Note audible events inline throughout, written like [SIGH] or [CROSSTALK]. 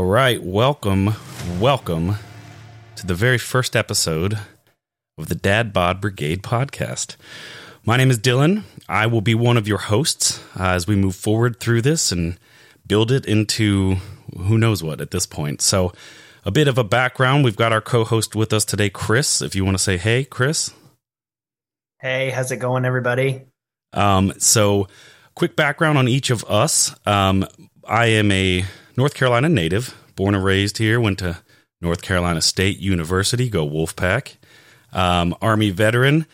All right, welcome, welcome to the very first episode of the Dad Bod Brigade podcast. My name is Dylan. I will be one of your hosts uh, as we move forward through this and build it into who knows what at this point. So, a bit of a background we've got our co host with us today, Chris. If you want to say hey, Chris. Hey, how's it going, everybody? Um, so, quick background on each of us. Um, I am a North Carolina native, born and raised here, went to North Carolina State University, go Wolfpack. Um, Army veteran,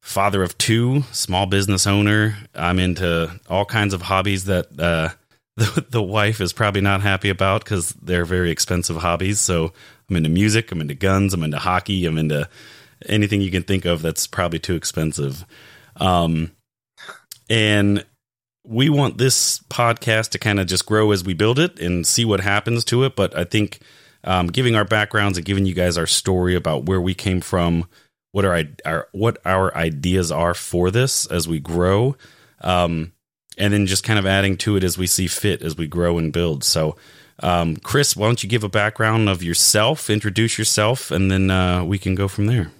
father of two, small business owner. I'm into all kinds of hobbies that uh, [LAUGHS] the, the wife is probably not happy about because they're very expensive hobbies. So I'm into music, I'm into guns, I'm into hockey, I'm into anything you can think of that's probably too expensive. Um, and we want this podcast to kind of just grow as we build it and see what happens to it. But I think um, giving our backgrounds and giving you guys our story about where we came from, what our, our what our ideas are for this as we grow, um, and then just kind of adding to it as we see fit as we grow and build. So, um, Chris, why don't you give a background of yourself, introduce yourself, and then uh, we can go from there.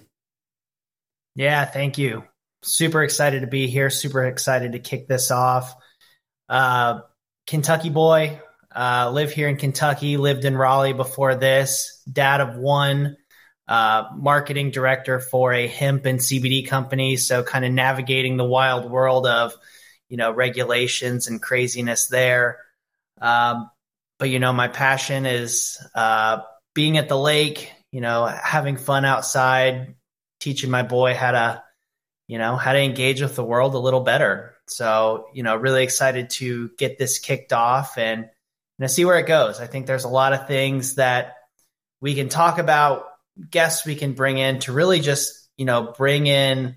Yeah, thank you. Super excited to be here. Super excited to kick this off. Uh, Kentucky boy, uh, live here in Kentucky, lived in Raleigh before this, dad of one, uh, marketing director for a hemp and CBD company. So, kind of navigating the wild world of, you know, regulations and craziness there. Um, but, you know, my passion is uh, being at the lake, you know, having fun outside, teaching my boy how to, you know, how to engage with the world a little better. So, you know, really excited to get this kicked off and you know, see where it goes. I think there's a lot of things that we can talk about, guests we can bring in to really just, you know, bring in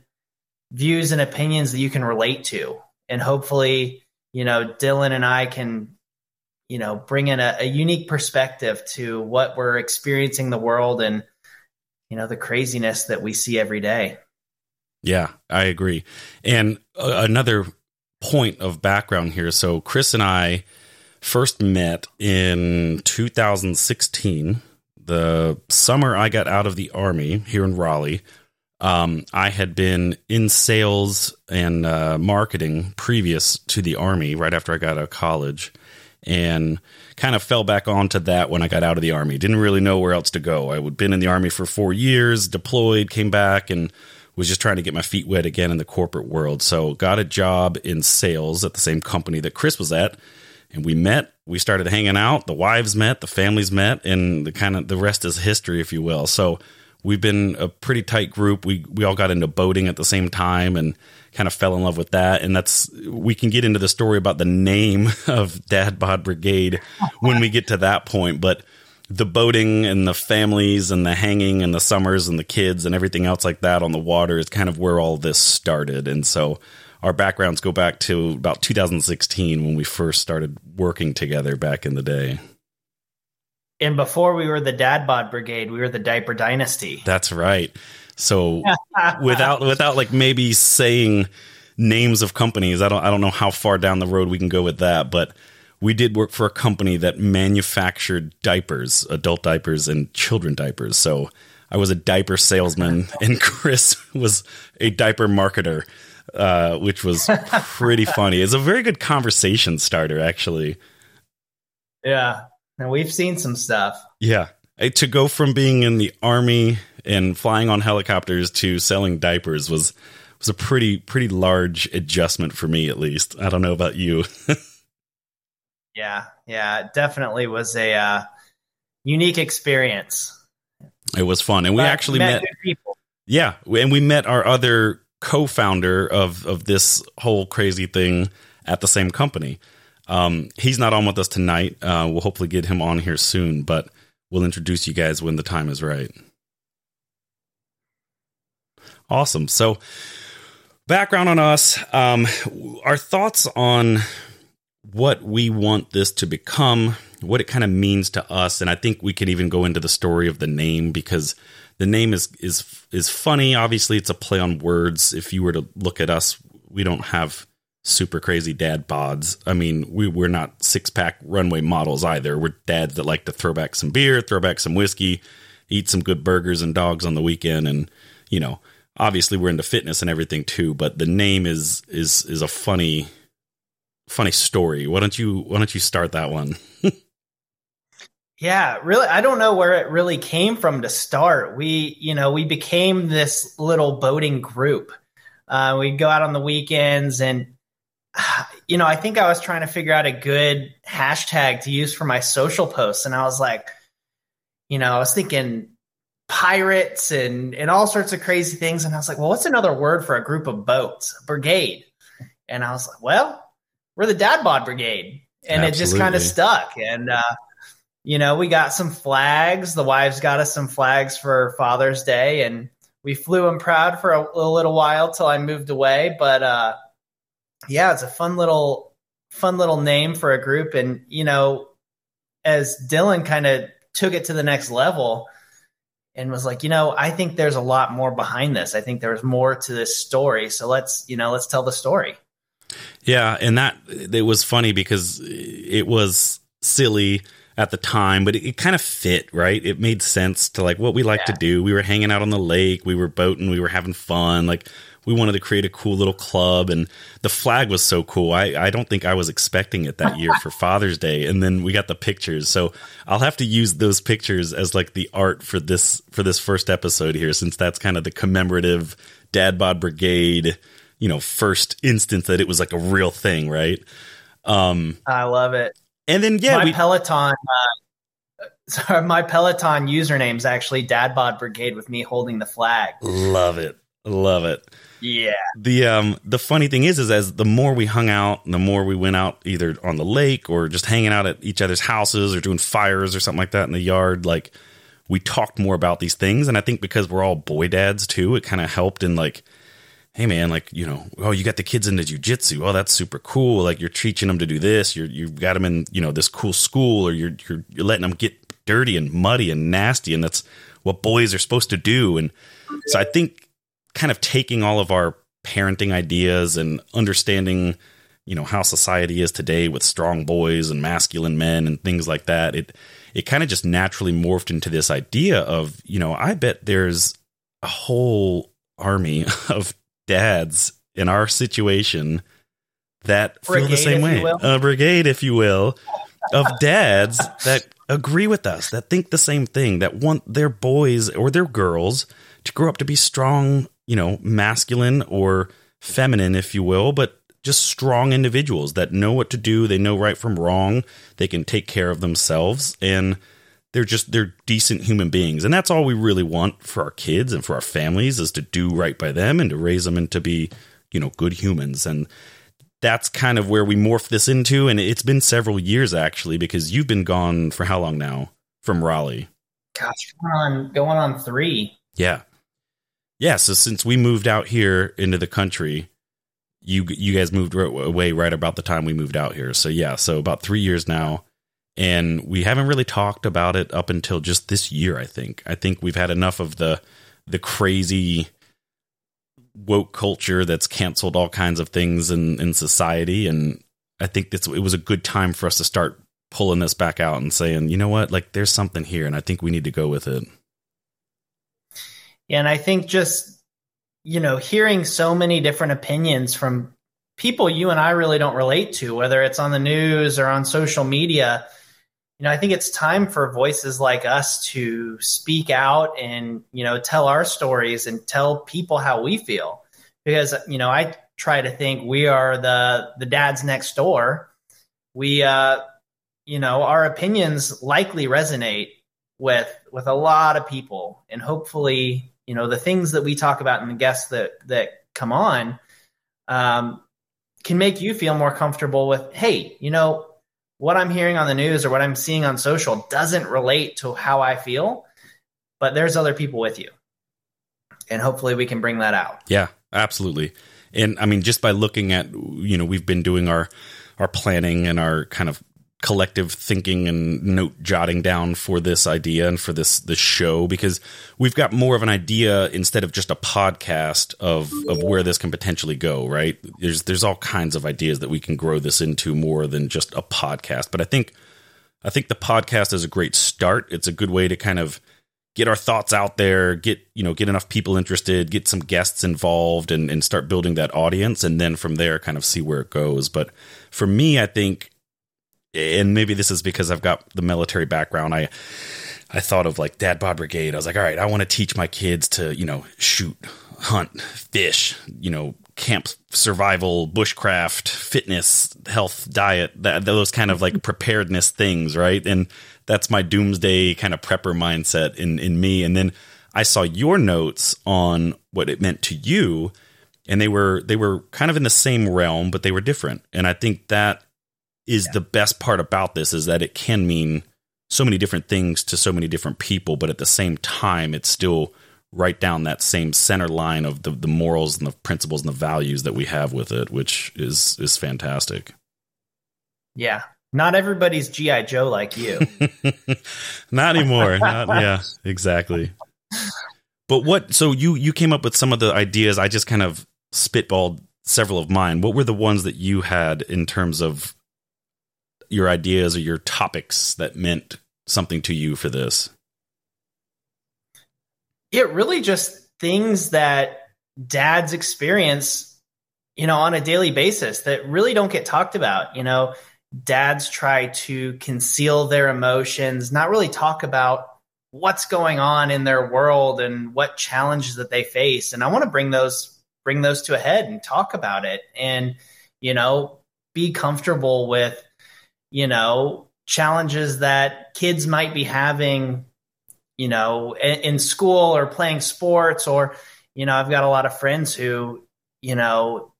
views and opinions that you can relate to. And hopefully, you know, Dylan and I can, you know, bring in a, a unique perspective to what we're experiencing the world and, you know, the craziness that we see every day. Yeah, I agree. And uh, another point of background here. So, Chris and I first met in 2016, the summer I got out of the Army here in Raleigh. Um, I had been in sales and uh, marketing previous to the Army, right after I got out of college, and kind of fell back onto that when I got out of the Army. Didn't really know where else to go. I had been in the Army for four years, deployed, came back, and was just trying to get my feet wet again in the corporate world. So got a job in sales at the same company that Chris was at, and we met. We started hanging out. The wives met, the families met, and the kind of the rest is history, if you will. So we've been a pretty tight group. We we all got into boating at the same time and kind of fell in love with that. And that's we can get into the story about the name [LAUGHS] of Dad Bod Brigade when we get to that point, but the boating and the families and the hanging and the summers and the kids and everything else like that on the water is kind of where all this started. And so our backgrounds go back to about 2016 when we first started working together back in the day. And before we were the Dad Bod Brigade, we were the Diaper Dynasty. That's right. So [LAUGHS] without without like maybe saying names of companies, I don't I don't know how far down the road we can go with that, but we did work for a company that manufactured diapers, adult diapers and children diapers. So I was a diaper salesman [LAUGHS] and Chris was a diaper marketer, uh, which was pretty [LAUGHS] funny. It's a very good conversation starter, actually. Yeah. And we've seen some stuff. Yeah. To go from being in the army and flying on helicopters to selling diapers was was a pretty pretty large adjustment for me at least. I don't know about you. [LAUGHS] Yeah, yeah, it definitely was a uh, unique experience. It was fun, and we but actually met, met people. Yeah, and we met our other co-founder of of this whole crazy thing at the same company. Um, he's not on with us tonight. Uh, we'll hopefully get him on here soon, but we'll introduce you guys when the time is right. Awesome. So, background on us, um, our thoughts on what we want this to become, what it kind of means to us, and I think we can even go into the story of the name because the name is is is funny. Obviously, it's a play on words. If you were to look at us, we don't have super crazy dad bods. I mean, we we're not six pack runway models either. We're dads that like to throw back some beer, throw back some whiskey, eat some good burgers and dogs on the weekend, and you know, obviously we're into fitness and everything too. But the name is is is a funny funny story. Why don't you why don't you start that one? [LAUGHS] yeah, really I don't know where it really came from to start. We, you know, we became this little boating group. Uh, we'd go out on the weekends and [SIGHS] you know, I think I was trying to figure out a good hashtag to use for my social posts and I was like, you know, I was thinking pirates and and all sorts of crazy things and I was like, well, what's another word for a group of boats? A brigade. And I was like, well, we're the dad bod brigade. And Absolutely. it just kind of stuck. And uh, you know we got some flags. The wives got us some flags for father's day. And we flew them proud for a, a little while till i moved away. But uh, yeah it's a fun little fun little name for a group. And you know as dylan kind of took it to the next level and was like you know i think there's a lot more behind this. I think there's more to this story. So let's you know let's tell the story yeah, and that it was funny because it was silly at the time, but it, it kind of fit, right? It made sense to like what we like yeah. to do. We were hanging out on the lake, we were boating, we were having fun. Like we wanted to create a cool little club and the flag was so cool. I, I don't think I was expecting it that year [LAUGHS] for Father's Day. And then we got the pictures. So I'll have to use those pictures as like the art for this for this first episode here, since that's kind of the commemorative Dad Bod Brigade you know first instance that it was like a real thing, right? Um, I love it. And then yeah, my we, Peloton. Uh, [LAUGHS] sorry, my Peloton username is actually Dadbod Brigade with me holding the flag. Love it, love it. Yeah. The um the funny thing is is as the more we hung out, the more we went out either on the lake or just hanging out at each other's houses or doing fires or something like that in the yard, like we talked more about these things and I think because we're all boy dads too, it kind of helped in like hey man, like, you know, oh, you got the kids into jujitsu. Oh, that's super cool. Like you're teaching them to do this. You're, you've got them in, you know, this cool school or you're, you're, you're letting them get dirty and muddy and nasty. And that's what boys are supposed to do. And so I think kind of taking all of our parenting ideas and understanding, you know, how society is today with strong boys and masculine men and things like that, it, it kind of just naturally morphed into this idea of, you know, I bet there's a whole army [LAUGHS] of dads in our situation that brigade, feel the same way. A brigade, if you will, of dads that agree with us, that think the same thing, that want their boys or their girls to grow up to be strong, you know, masculine or feminine, if you will, but just strong individuals that know what to do. They know right from wrong. They can take care of themselves. And they're just they're decent human beings. And that's all we really want for our kids and for our families is to do right by them and to raise them and to be you know good humans. And that's kind of where we morph this into. And it's been several years actually because you've been gone for how long now from raleigh? Gosh going on going on three. Yeah. Yeah. So since we moved out here into the country you you guys moved away right about the time we moved out here. So yeah. So about three years now and we haven't really talked about it up until just this year i think. I think we've had enough of the the crazy woke culture that's canceled all kinds of things in in society. And i think it was a good time for us to start pulling this back out and saying you know what? Like there's something here and i think we need to go with it. Yeah and i think just you know hearing so many different opinions from people you and i really don't relate to whether it's on the news or on social media you know, I think it's time for voices like us to speak out and, you know, tell our stories and tell people how we feel. Because, you know, I try to think we are the the dads next door. We uh you know, our opinions likely resonate with with a lot of people and hopefully, you know, the things that we talk about and the guests that that come on um can make you feel more comfortable with, hey, you know, what I'm hearing on the news or what I'm seeing on social doesn't relate to how I feel, but there's other people with you. And hopefully we can bring that out. Yeah, absolutely. And I mean, just by looking at, you know, we've been doing our, our planning and our kind of collective thinking and note jotting down for this idea and for this this show because we've got more of an idea instead of just a podcast of of where this can potentially go right? There's there's all kinds of ideas that we can grow this into more than just a podcast. But i think i think the podcast is a great start. It's a good way to kind of get our thoughts out there get you know get enough people interested get some guests involved and, and start building that audience and then from there kind of see where it goes. But for me i think and maybe this is because I've got the military background. I I thought of like Dad Bod Brigade. I was like, all right, I want to teach my kids to you know shoot, hunt, fish, you know, camp survival, bushcraft, fitness, health, diet, that those kind of like preparedness things, right? And that's my doomsday kind of prepper mindset in in me. And then I saw your notes on what it meant to you, and they were they were kind of in the same realm, but they were different. And I think that is yeah. the best part about this is that it can mean so many different things to so many different people, but at the same time, it's still right down that same center line of the, the morals and the principles and the values that we have with it, which is is fantastic. Yeah. Not everybody's GI Joe like you. [LAUGHS] Not anymore. Not, yeah, exactly. But what? So you you came up with some of the ideas. I just kind of spitballed several of mine. What were the ones that you had in terms of your ideas or your topics that meant something to you for this? It really just things that dads experience, you know, on a daily basis that really don't get talked about. You know, dads try to conceal their emotions, not really talk about what's going on in their world and what challenges that they face. And I want to bring those bring those to a head and talk about it and you know, be comfortable with you know, challenges that kids might be having, you know, in, in school or playing sports or, you know, I've got a lot of friends who, you know,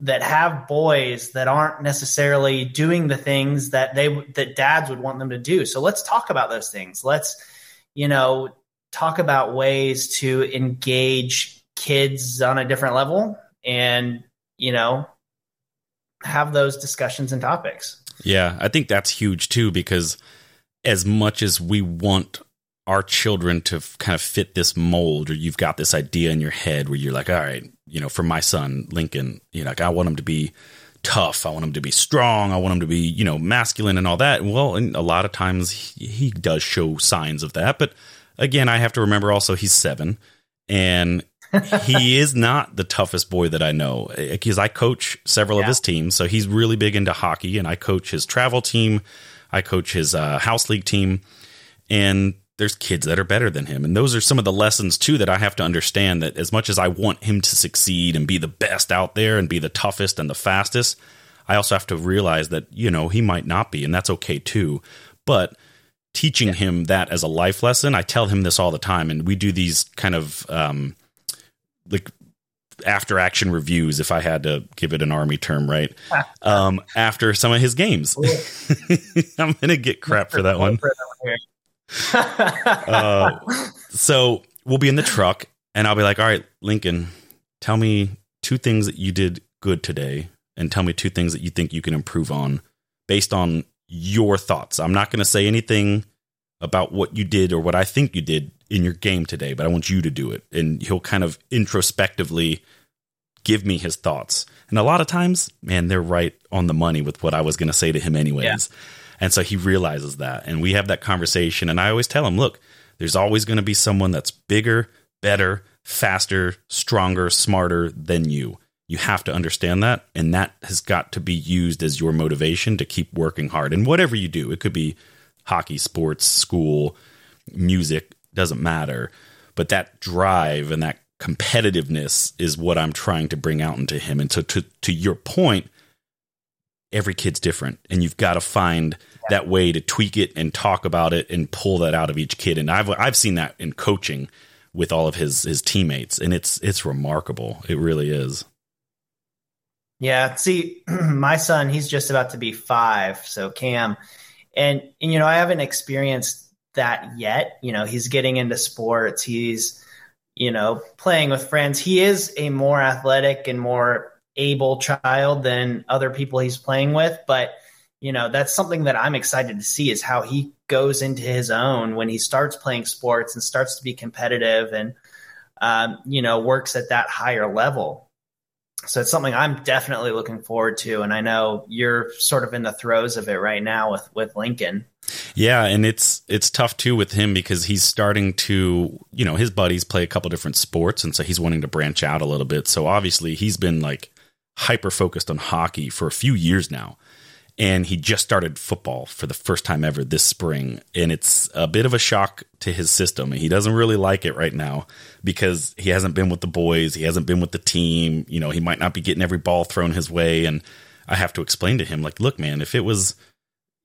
that have boys that aren't necessarily doing the things that they that dads would want them to do. So let's talk about those things. Let's, you know, talk about ways to engage kids on a different level and, you know, have those discussions and topics. Yeah, I think that's huge too because as much as we want our children to kind of fit this mold or you've got this idea in your head where you're like, all right, you know, for my son, Lincoln, you know, like I want him to be tough. I want him to be strong. I want him to be, you know, masculine and all that. Well, and a lot of times he, he does show signs of that. But again, I have to remember also he's seven and he is not the toughest boy that I know because I coach several yeah. of his teams. So he's really big into hockey, and I coach his travel team. I coach his uh, house league team, and there's kids that are better than him, and those are some of the lessons too that I have to understand. That as much as I want him to succeed and be the best out there and be the toughest and the fastest, I also have to realize that you know he might not be, and that's okay too. But teaching yeah. him that as a life lesson, I tell him this all the time, and we do these kind of um, like after action reviews if I had to give it an army term, right? [LAUGHS] Um, after some of his games. [LAUGHS] I'm going to get crap for that one. [LAUGHS] uh, so we'll be in the truck and I'll be like, all right, Lincoln, tell me two things that you did good today and tell me two things that you think you can improve on based on your thoughts. I'm not to say anything about what you did or what I think you did in your game today, but I want you to do it. And he'll kind of introspectively give me his thoughts. And a lot of times, man, they're right on the money with what I was going to say to him, anyways. Yeah. And so he realizes that. And we have that conversation. And I always tell him, look, there's always going to be someone that's bigger, better, faster, stronger, smarter than you. You have to understand that. And that has got to be used as your motivation to keep working hard. And whatever you do, it could be hockey, sports, school, music, doesn't matter. But that drive and that competitiveness is what I'm trying to bring out into him. And so to to your point, every kid's different and you've got to find that way to tweak it and talk about it and pull that out of each kid. And I've I've seen that in coaching with all of his his teammates and it's it's remarkable. It really is. Yeah, see, [CLEARS THROAT] my son, he's just about to be 5, so Cam and, and you know, I haven't experienced that yet. You know, he's getting into sports. He's, you know, playing with friends. He is a more athletic and more able child than other people he's playing with. But, you know, that's something that I'm excited to see is how he goes into his own when he starts playing sports and starts to be competitive and, um, you know, works at that higher level. So it's something I'm definitely looking forward to. And I know you're sort of in the throes of it right now with, with Lincoln. Yeah, and it's it's tough too with him because he's starting to, you know, his buddies play a couple different sports and so he's wanting to branch out a little bit. So obviously he's been like hyper focused on hockey for a few years now. And he just started football for the first time ever this spring. And it's a bit of a shock to his system. He doesn't really like it right now because he hasn't been with the boys. He hasn't been with the team. You know, he might not be getting every ball thrown his way. And I have to explain to him, like, look, man, if it was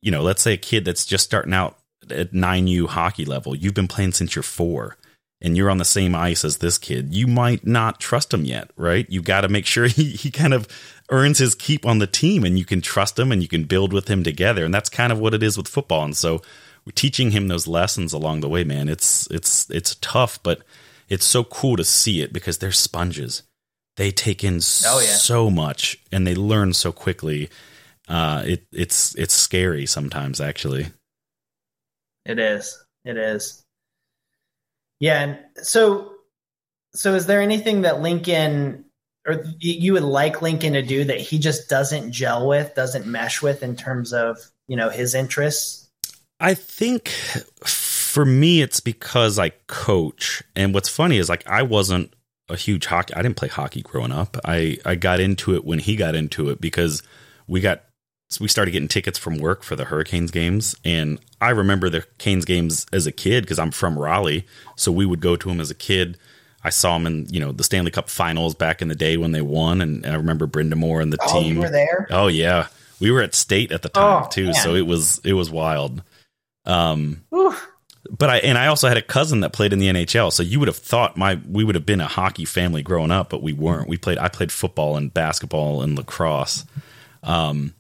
you know, let's say a kid that's just starting out at 9U hockey level, you've been playing since you're four and you're on the same ice as this kid, you might not trust him yet, right? You got to make sure [LAUGHS] he, he kind of earns his keep on the team and you can trust him and you can build with him together. And that's kind of what it is with football. And so we're teaching him those lessons along the way, man. It's, it's, it's tough, but it's so cool to see it because they're sponges. They take in oh, yeah. so much and they learn so quickly uh, it it's it's scary sometimes actually. It is. It is. Yeah, and so so is there anything that Lincoln or you would like Lincoln to do that he just doesn't gel with, doesn't mesh with in terms of, you know, his interests? I think for me it's because I coach. And what's funny is like I wasn't a huge hockey I didn't play hockey growing up. I I got into it when he got into it because we got so we started getting tickets from work for the Hurricanes games. And I remember the Canes games as a kid because I'm from Raleigh. So we would go to them as a kid. I saw them in, you know, the Stanley Cup finals back in the day when they won. And, and I remember Brind'Amour and the oh, team. Were there? Oh, yeah. We were at state at the time oh, too. Man. So it was, it was wild. Um, but I, and I also had a cousin that played in the NHL. So you would have thought my, we would have been a hockey family growing up, but we weren't. We played, I played football and basketball and lacrosse. Um,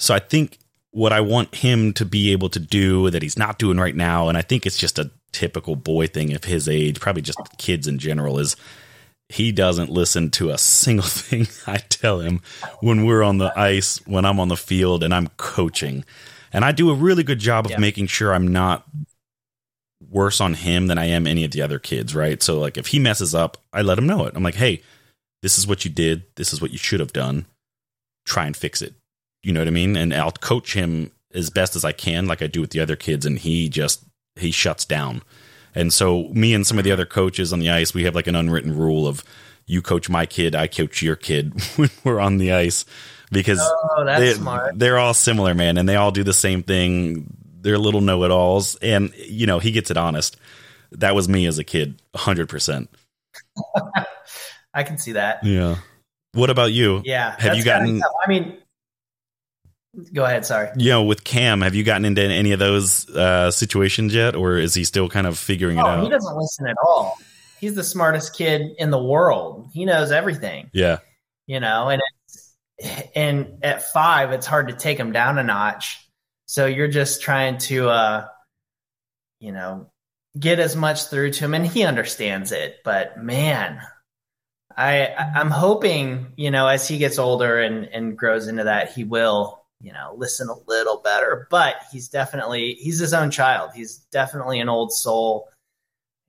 so I think what I want him to be able to do that he's not doing right now, and I think it's just a typical boy thing of his age, probably just kids in general, is he doesn't listen to a [LAUGHS] single thing I tell him when we're on the ice, when I'm on the field and I'm coaching. And I do a really good job of yeah. making sure I'm not worse on him than I am any of the other kids, right? So like if he messes up, I let him know it. I'm like, "Hey, this is what you did. This is what you should have done. Try and fix it. You know what I mean? And I'll coach him as best as I can, like I do with the other kids, and he just he shuts down. And so me and some of the other coaches on the ice, we have like an unwritten rule of you coach my kid, I coach your kid [LAUGHS] when we're on the ice because oh, they, smart. they're all similar, man, and they all do the same thing. They're little know-it-alls, and you know he gets it honest. That was me as a kid, hundred percent. [LAUGHS] I can see that. Yeah. What about you? Yeah. Have you gotten? I mean, Go ahead. Sorry. You know, with Cam, have you gotten into any of those uh, situations yet, or is he still kind of figuring oh, it out? He doesn't listen at all. He's the smartest kid in the world. He knows everything. Yeah. You know, and and at five, it's hard to take him down a notch. So you're just trying to, uh, you know, get as much through to him, and he understands it. But man, I I'm hoping you know as he gets older and and grows into that, he will you know, listen a little better. But he's definitely he's his own child. He's definitely an old soul,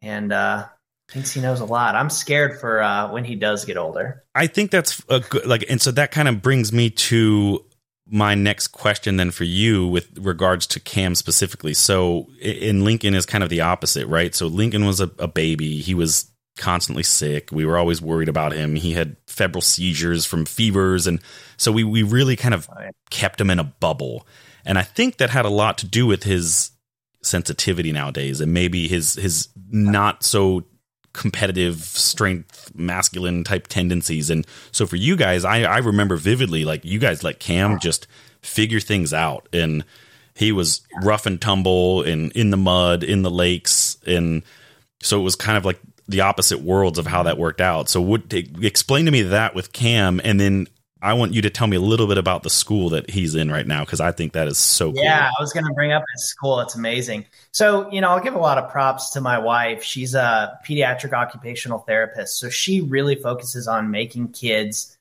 and uh, thinks he knows a lot. I'm scared for uh, when he does get older. I think that's a good like, and so that kind of brings me to my next question then for you with regards to Cam specifically. So in Lincoln is kind of the opposite, right? So Lincoln was a, a baby. He was constantly sick. We were always worried about him. He had febrile seizures from fevers. And so we, we really kind of kept him in a bubble. And I think that had a lot to do with his sensitivity nowadays and maybe his, his not so competitive strength masculine type tendencies and so for you guys I, I remember vividly like you guys let cam just figure things out and he was rough and tumble and in the mud in the lakes and so it was kind of like the opposite worlds of how that worked out. So, would explain to me that with Cam, and then I want you to tell me a little bit about the school that he's in right now because I think that is so cool. Yeah, I was going to bring up his school. It's amazing. So, you know, I'll give a lot of props to my wife. She's a pediatric occupational therapist. So, she really focuses on making kids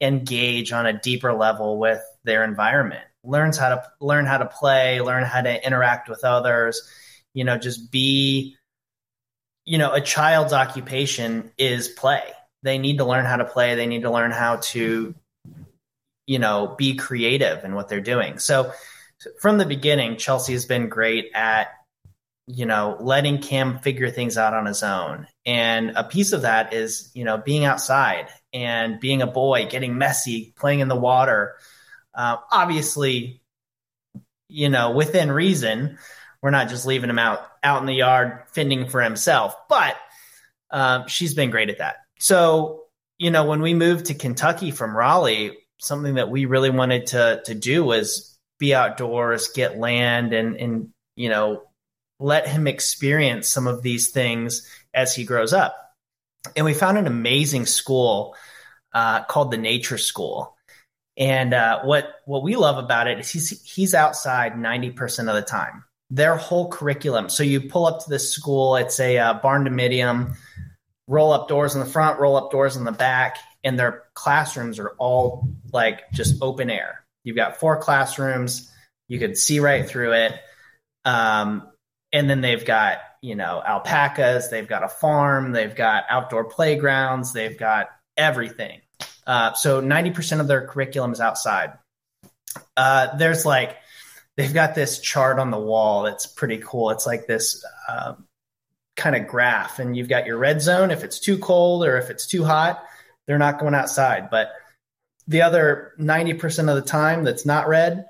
engage on a deeper level with their environment. learns how to learn how to play, learn how to interact with others, you know, just be you know, a child's occupation is play. They need to learn how to play, they need to learn how to you know, be creative in what they're doing. So from the beginning, Chelsea has been great at you know, letting Cam figure things out on his own. And a piece of that is, you know, being outside and being a boy, getting messy, playing in the water. Uh, obviously, you know, within reason, we're not just leaving him out out in the yard fending for himself. But um, she's been great at that. So, you know, when we moved to Kentucky from Raleigh, something that we really wanted to to do was be outdoors, get land, and and you know let him experience some of these things as he grows up. And we found an amazing school uh, called the Nature School. And uh, what what we love about it is he's he's outside ninety percent of the time. Their whole curriculum. So you pull up to this school. It's a uh, barn medium Roll up doors in the front, roll up doors in the back, and their classrooms are all like just open air. You've got four classrooms. You could see right through it. Um, and then they've got you know alpacas they've got a farm they've got outdoor playgrounds they've got everything uh, so 90% of their curriculum is outside uh, there's like they've got this chart on the wall that's pretty cool it's like this uh, kind of graph and you've got your red zone if it's too cold or if it's too hot they're not going outside but the other 90% of the time that's not red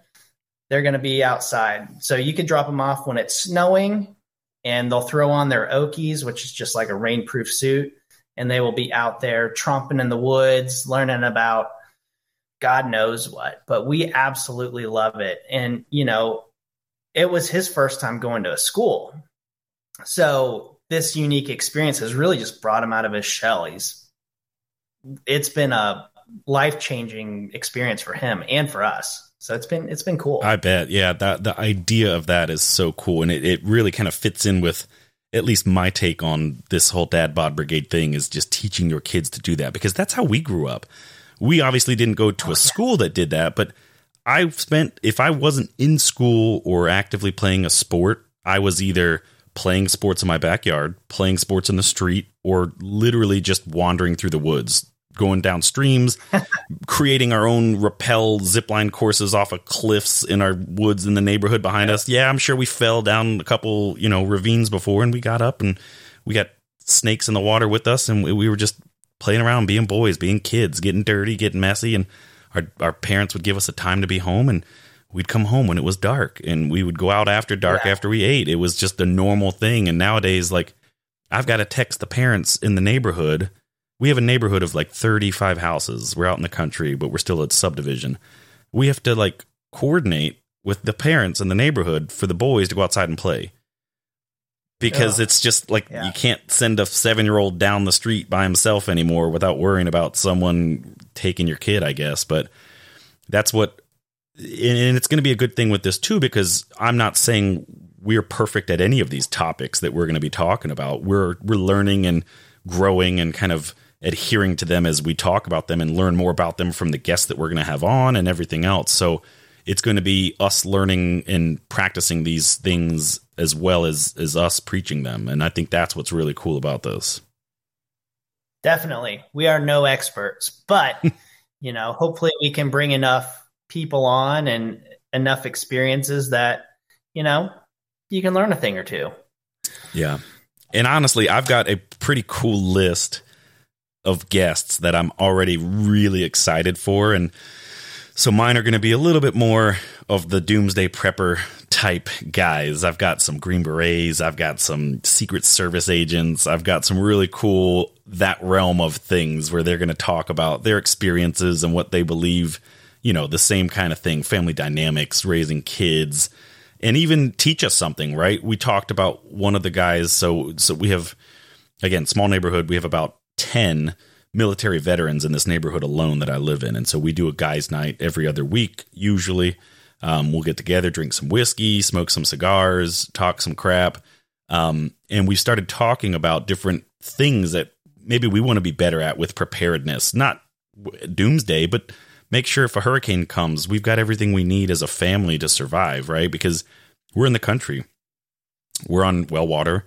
they're going to be outside. So you could drop them off when it's snowing and they'll throw on their Okies, which is just like a rainproof suit. And they will be out there tromping in the woods, learning about God knows what. But we absolutely love it. And, you know, it was his first time going to a school. So this unique experience has really just brought him out of his shell. He's, it's been a life changing experience for him and for us. So it's been it's been cool. I bet. Yeah, that the idea of that is so cool and it, it really kind of fits in with at least my take on this whole dad bod brigade thing is just teaching your kids to do that because that's how we grew up. We obviously didn't go to a oh, school that did that, but I spent if I wasn't in school or actively playing a sport, I was either playing sports in my backyard, playing sports in the street, or literally just wandering through the woods, going down streams, [LAUGHS] creating our own rappel zipline courses off of cliffs in our woods in the neighborhood behind yeah. us. Yeah, I'm sure we fell down a couple, you know, ravines before and we got up and we got snakes in the water with us and we, we were just playing around, being boys, being kids, getting dirty, getting messy and our our parents would give us a time to be home and we'd come home when it was dark and we would go out after dark yeah. after we ate. It was just a normal thing and nowadays like I've got to text the parents in the neighborhood we have a neighborhood of like 35 houses. We're out in the country, but we're still a subdivision. We have to like coordinate with the parents in the neighborhood for the boys to go outside and play. Because oh. it's just like yeah. you can't send a seven year old down the street by himself anymore without worrying about someone taking your kid, I guess. But that's what, and it's going to be a good thing with this too, because I'm not saying we're perfect at any of these topics that we're going to be talking about. We're, we're learning and growing and kind of adhering to them as we talk about them and learn more about them from the guests that we're going to have on and everything else. So it's going to be us learning and practicing these things as well as as us preaching them. And I think that's what's really cool about this. Definitely. We are no experts, but [LAUGHS] you know, hopefully we can bring enough people on and enough experiences that, you know, you can learn a thing or two. Yeah. And honestly, I've got a pretty cool list of guests that I'm already really excited for. And so mine are going to be a little bit more of the doomsday prepper type guys. I've got some Green Berets, I've got some Secret Service agents, I've got some really cool that realm of things where they're going to talk about their experiences and what they believe, you know, the same kind of thing, family dynamics, raising kids, and even teach us something, right? We talked about one of the guys, so so we have again, small neighborhood, we have about 10 military veterans in this neighborhood alone that I live in. And so we do a guys' night every other week, usually. Um, we'll get together, drink some whiskey, smoke some cigars, talk some crap. Um, and we started talking about different things that maybe we want to be better at with preparedness, not doomsday, but make sure if a hurricane comes, we've got everything we need as a family to survive, right? Because we're in the country, we're on well water.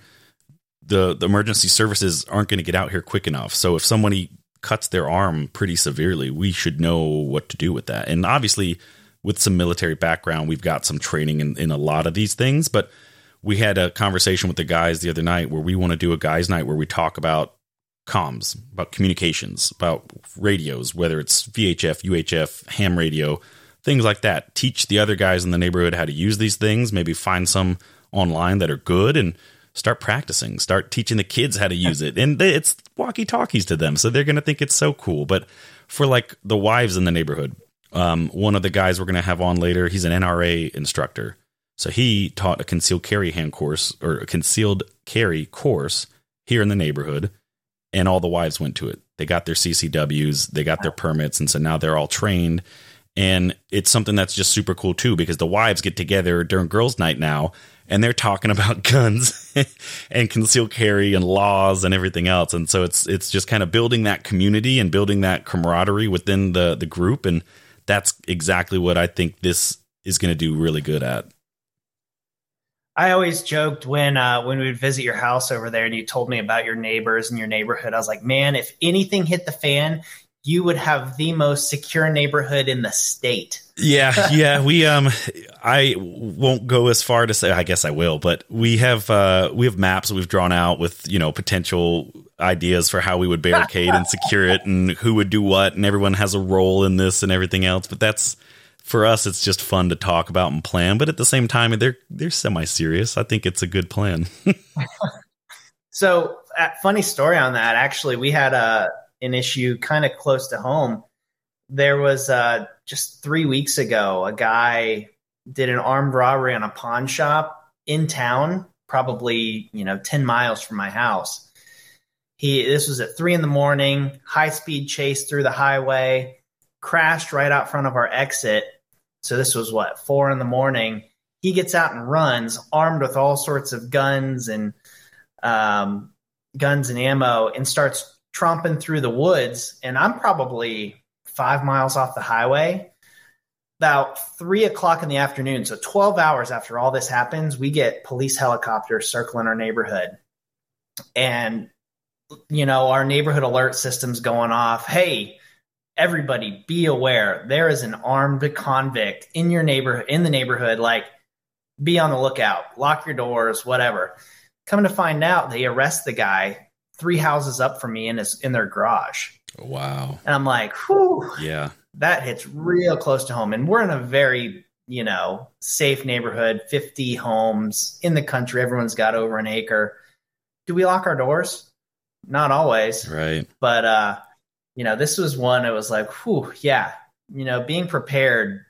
The, the emergency services aren't going to get out here quick enough. So if somebody cuts their arm pretty severely, we should know what to do with that. And obviously, with some military background, we've got some training in, in a lot of these things. But we had a conversation with the guys the other night where we want to do a guys' night where we talk about comms, about communications, about radios, whether it's VHF, UHF, ham radio, things like that. Teach the other guys in the neighborhood how to use these things, maybe find some online that are good and start practicing, start teaching the kids how to use it. And it's walkie talkies to them. So they're going to think it's so cool. But for like the wives in the neighborhood, um, one of the guys we're going to have on later, he's an NRA instructor. So he taught a concealed carry hand course or a concealed carry course here in the neighborhood and all the wives went to it. They got their CCWs, they got their permits, and so now they're all trained. And it's something that's just super cool too, because the wives get together during girls' night now, and they're talking about [LAUGHS] guns and concealed carry and laws and everything else. And so it's it's just kind of building that community and building that camaraderie within the the group, and that's exactly what I think this is going to do really good at. I always joked when uh, when we would visit your house over there, and you told me about your neighbors and your neighborhood. I was like, man, if anything hit the fan, you would have the most secure neighborhood in the state. Yeah, [LAUGHS] yeah. We um, I won't go as far to say. I guess I will, but we have uh, we have maps we've drawn out with you know potential ideas for how we would barricade and secure it, and who would do what, and everyone has a role in this and everything else. But that's for us, it's just fun to talk about and plan. But at the same time, they're they're semi serious. I think it's a good plan. [LAUGHS] so, uh, funny story on that. Actually, we had a an issue kind of close to home. There was uh, just three weeks ago, a guy did an armed robbery on a pawn shop in town, probably you know ten miles from my house. He this was at three in the morning, high speed chase through the highway, crashed right out front of our exit so this was what, four in the morning. He gets out and runs armed with all sorts of guns and um, guns and ammo and starts tromping through the woods. And I'm probably five miles off the highway. About three o'clock in the afternoon, so 12 hours after all this happens, we get police helicopters circling our neighborhood. And, you know, our neighborhood alert system's going off. Hey, everybody be aware there is an armed convict in your neighborhood in the neighborhood like be on the lookout lock your doors whatever coming to find out they arrest the guy three houses up from me in his in their garage. Wow. And i'm like whew. Yeah. That hits real close to home. And we're in a very you know safe neighborhood 50 homes in the country. Everyone's got over an acre. Do we lock our doors? Not always. Right. But uh you know, this was one it was like, whew, yeah, you know, being prepared.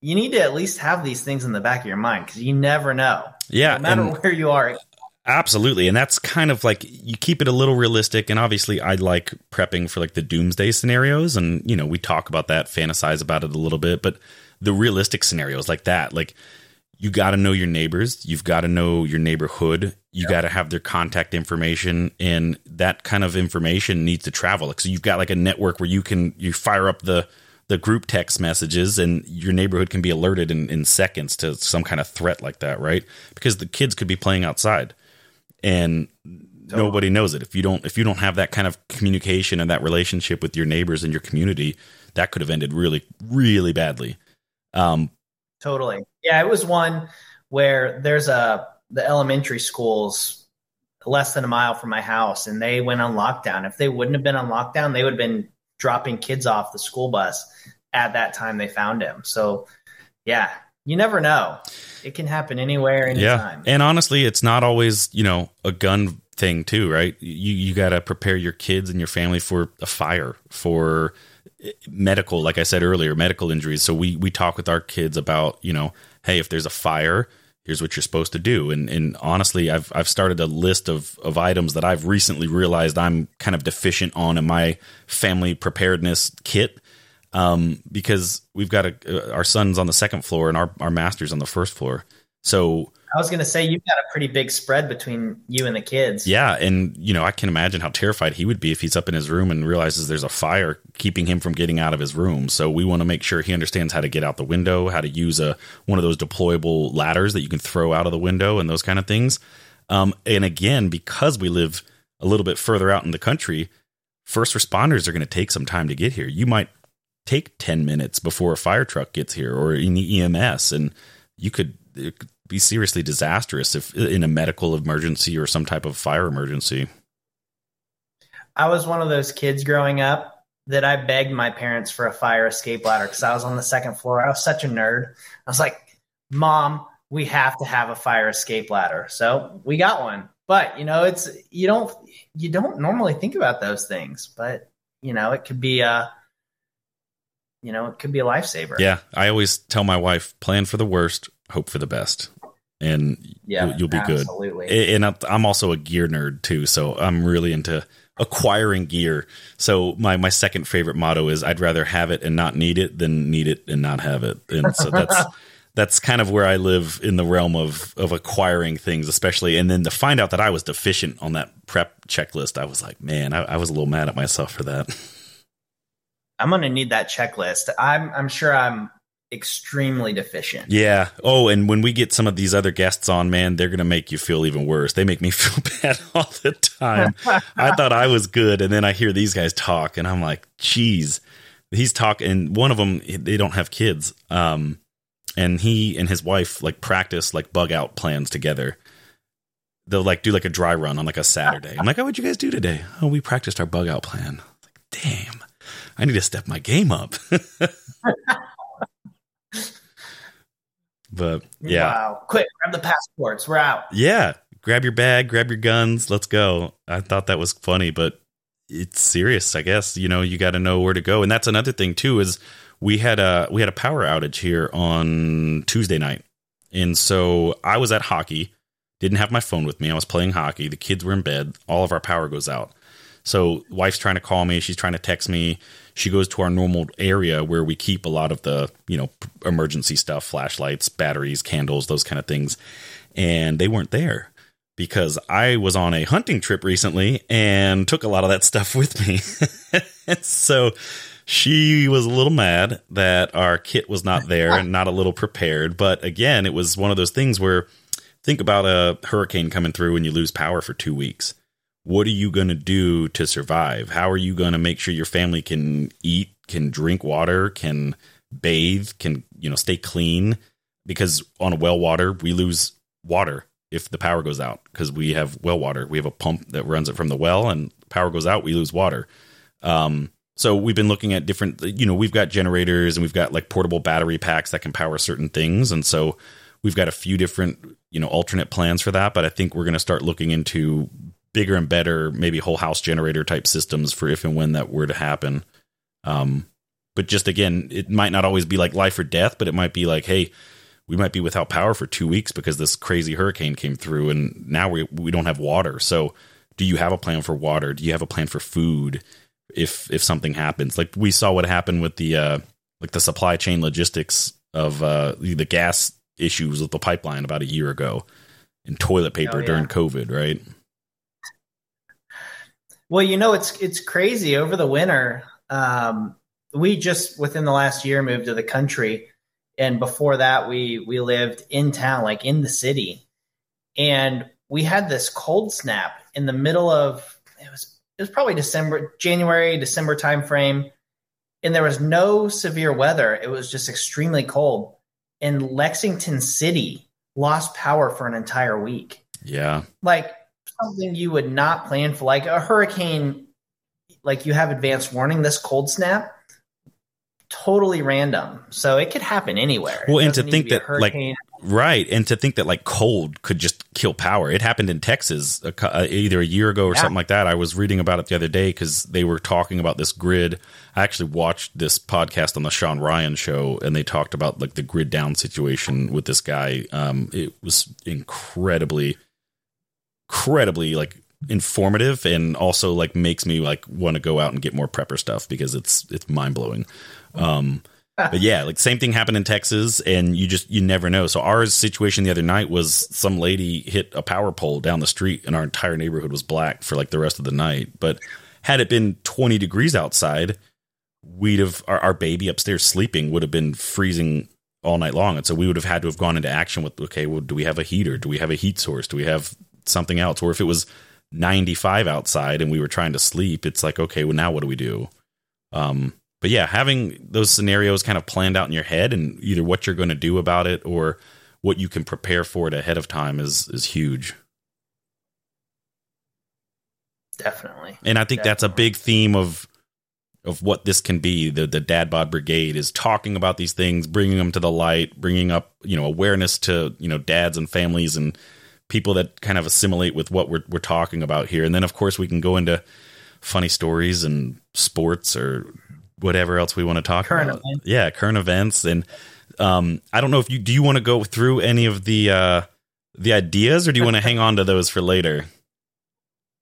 You need to at least have these things in the back of your mind because you never know. Yeah, no matter where you are. Absolutely, and that's kind of like you keep it a little realistic. And obviously, I like prepping for like the doomsday scenarios, and you know, we talk about that, fantasize about it a little bit, but the realistic scenarios like that, like you got to know your neighbors, you've got to know your neighborhood, you got to have their contact information, and that kind of information needs to travel. Like, so you've got like a network where you can you fire up the the group text messages, and your neighborhood can be alerted in, in seconds to some kind of threat like that, right? Because the kids could be playing outside, and totally. nobody knows it. If you don't if you don't have that kind of communication and that relationship with your neighbors and your community, that could have ended really really badly. Um, totally. Yeah, it was one where there's a the elementary schools less than a mile from my house and they went on lockdown. If they wouldn't have been on lockdown, they would have been dropping kids off the school bus at that time they found him. So, yeah, you never know. It can happen anywhere, anytime. Yeah. And honestly, it's not always, you know, a gun thing too, right? You you got to prepare your kids and your family for a fire, for eh, medical, like I said earlier, medical injuries. So we we talk with our kids about, you know, hey, if there's a fire, here's what you're supposed to do. And and honestly, I've I've started a list of of items that I've recently realized I'm kind of deficient on in my family preparedness kit. Um, because we've got a, uh, our son's on the second floor and our, our master's on the first floor. So I was going to say you've got a pretty big spread between you and the kids. Yeah, and you know I can imagine how terrified he would be if he's up in his room and realizes there's a fire keeping him from getting out of his room. So we want to make sure he understands how to get out the window, how to use a one of those deployable ladders that you can throw out of the window, and those kind of things. Um, and again, because we live a little bit further out in the country, first responders are going to take some time to get here. You might take 10 minutes before a fire truck gets here or in the EMS and you could, could be seriously disastrous if in a medical emergency or some type of fire emergency. I was one of those kids growing up that I begged my parents for a fire escape ladder because I was on the second floor. I was such a nerd. I was like, Mom, we have to have a fire escape ladder. So we got one. But you know, it's you don't you don't normally think about those things, but you know, it could be a you know, it could be a lifesaver. Yeah, I always tell my wife, plan for the worst, hope for the best, and yeah, you'll, you'll be absolutely. good. And I'm also a gear nerd too, so I'm really into acquiring gear. So my my second favorite motto is I'd rather have it and not need it than need it and not have it. And so that's [LAUGHS] that's kind of where I live in the realm of of acquiring things, especially. And then to find out that I was deficient on that prep checklist, I was like, man, I, I was a little mad at myself for that. [LAUGHS] I'm going to need that checklist. I'm I'm sure I'm extremely deficient. Yeah. Oh, and when we get some of these other guests on, man, they're going to make you feel even worse. They make me [LAUGHS] feel bad all the time. I thought I was good, and then I hear these guys talk, and I'm like, geez. He's talking. and One of them, they don't have kids. Um, and he and his wife like practice like bug out plans together. They'll like do like a dry run on like a Saturday. I'm like, oh, what'd you guys do today? Oh, we practiced our bug out plan. Like, damn. I need to step my game up. [LAUGHS] but yeah. Wow. Quick, grab the passports. We're out. Yeah. Grab your bag, grab your guns. Let's go. I thought that was funny, but it's serious, I guess. You know, you got to know where to go. And that's another thing too is we had a we had a power outage here on Tuesday night. And so I was at hockey, didn't have my phone with me. I was playing hockey. The kids were in bed. All of our power goes out. So wife's trying to call me, she's trying to text me she goes to our normal area where we keep a lot of the you know emergency stuff flashlights batteries candles those kind of things. And they weren't there because i was on a hunting trip recently and took a lot of that [LAUGHS] stuff with me. So she was a little mad that our kit was not there and not a little prepared. But again it was one of those things where think about a hurricane coming through and you lose power for two weeks what are you going to do to survive? How are you going to make sure your family can eat, can drink water, can bathe, can, you know, stay clean? Because on a well water, we lose water if the power goes out because we have well water. We have a pump that runs it from the well and power goes out, we lose water. Um, so we've been looking at different, you know, we've got generators and we've got like portable battery packs that can power certain things. And so we've got a few different, you know, alternate plans for that. But I think we're going to start looking into bigger and better, maybe whole house generator type systems for if and when that were to happen. Um, but just again, it might not always be like life or death, but it might be like, hey, we might be without power for two weeks because this crazy hurricane came through, and now we we don't have water. So, do you have a plan for water? Do you have a plan for food? If if something happens, like we saw what happened with the uh, like the supply chain logistics of uh, the gas issues with the pipeline about a year ago, and toilet paper oh, yeah. during COVID, right? Well, you know, it's it's crazy over the winter. Um, we just within the last year moved to the country, and before that, we we lived in town, like in the city, and we had this cold snap in the middle of it was it was probably December, January, December timeframe, and there was no severe weather. It was just extremely cold, and Lexington City lost power for an entire week. Yeah, like something you would not plan for, like a hurricane. Like you have advanced warning, this cold snap, totally random. So it could happen anywhere. Well, and to think to that, like, right, and to think that like cold could just kill power. It happened in Texas uh, either a year ago or yeah. something like that. I was reading about it the other day because they were talking about this grid. I actually watched this podcast on the Shawn Ryan show, and they talked about like the grid down situation with this guy. Um, it was incredibly incredibly like informative and also like makes me like want to go out and get more prepper stuff because it's it's mind blowing. Um, but yeah, like same thing happened in Texas, and you just you never know. So our situation the other night was some lady hit a power pole down the street, and our entire neighborhood was black for like the rest of the night. But had it been 20 degrees outside, we'd have our, our baby upstairs sleeping would have been freezing all night long, and so we would have had to have gone into action with okay, well, do we have a heater? Do we have a heat source? Do we have something else? Or if it was 95 outside and we were trying to sleep, it's like okay, well now what do we do? Um, but yeah, having those scenarios kind of planned out in your head and either what you're going to do about it or what you can prepare for it ahead of time is is huge. Definitely. And I think Definitely. that's a big theme of of what this can be. The the Dad Bod Brigade is talking about these things, bringing them to the light, bringing up you know awareness to you know dads and families and people that kind of assimilate with what we're we're talking about here. And then of course we can go into funny stories and sports or whatever else we want to talk Current about. events. Yeah, current events and um I don't know if you do you want to go through any of the uh the ideas or do you want to hang on to those for later?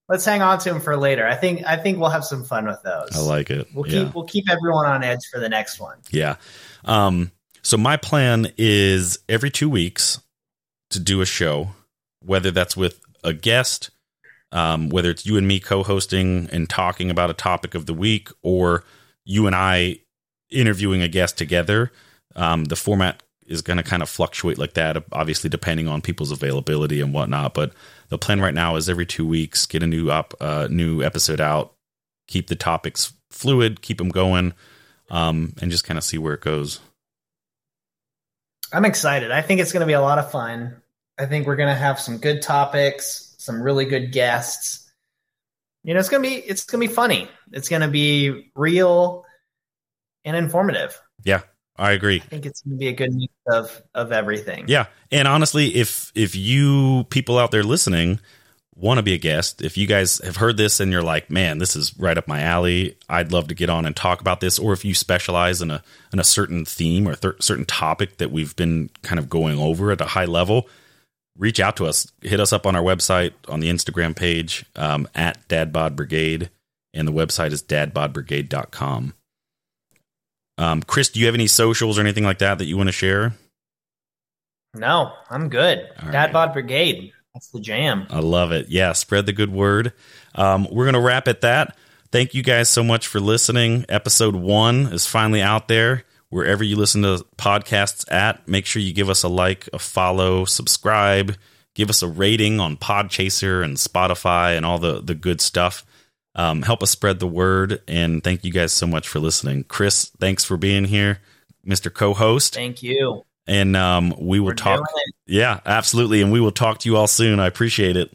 Let's hang on to them for later. I think I think we'll have some fun with those. I like it. We'll Yeah. keep we'll keep everyone on edge for the next one. Yeah. Um, so my plan is every two weeks to do a show, whether that's with a guest, um, whether it's you and me co-hosting and talking about a topic of the week, or you and I interviewing a guest together. Um, the format is going to kind of fluctuate like that, obviously depending on people's availability and whatnot. But the plan right now is every two weeks get a new up, uh, new episode out, keep the topics fluid, keep them going, um, and just kind of see where it goes. I'm excited. I think it's going to be a lot of fun. I think we're going to have some good topics, some really good guests. You know, it's going to be it's going to be funny. It's going to be real and informative. Yeah, I agree. I think it's going to be a good mix of of everything. Yeah, and honestly, if if you people out there listening want to be a guest, if you guys have heard this and you're like, man, this is right up my alley, I'd love to get on and talk about this. Or if you specialize in a in a certain theme or th- certain topic that we've been kind of going over at a high level, reach out to us. Hit us up on our website on the Instagram page um, at Dadbod Brigade, and the website is dadbodbrigade.com. Um, Chris, do you have any socials or anything like that that you want to share? No, I'm good. All Dad right. Bod Brigade. That's the jam. I love it. Yeah, spread the good word. Um, we're going to wrap at that. Thank you guys so much for listening. Episode one is finally out there. Wherever you listen to podcasts at, make sure you give us a like, a follow, subscribe, give us a rating on Podchaser and Spotify and all the, the good stuff. Um, help us spread the word. And thank you guys so much for listening. Chris, thanks for being here, Mr. Co host. Thank you. And um, we will We're talk. Yeah, absolutely. And we will talk to you all soon. I appreciate it.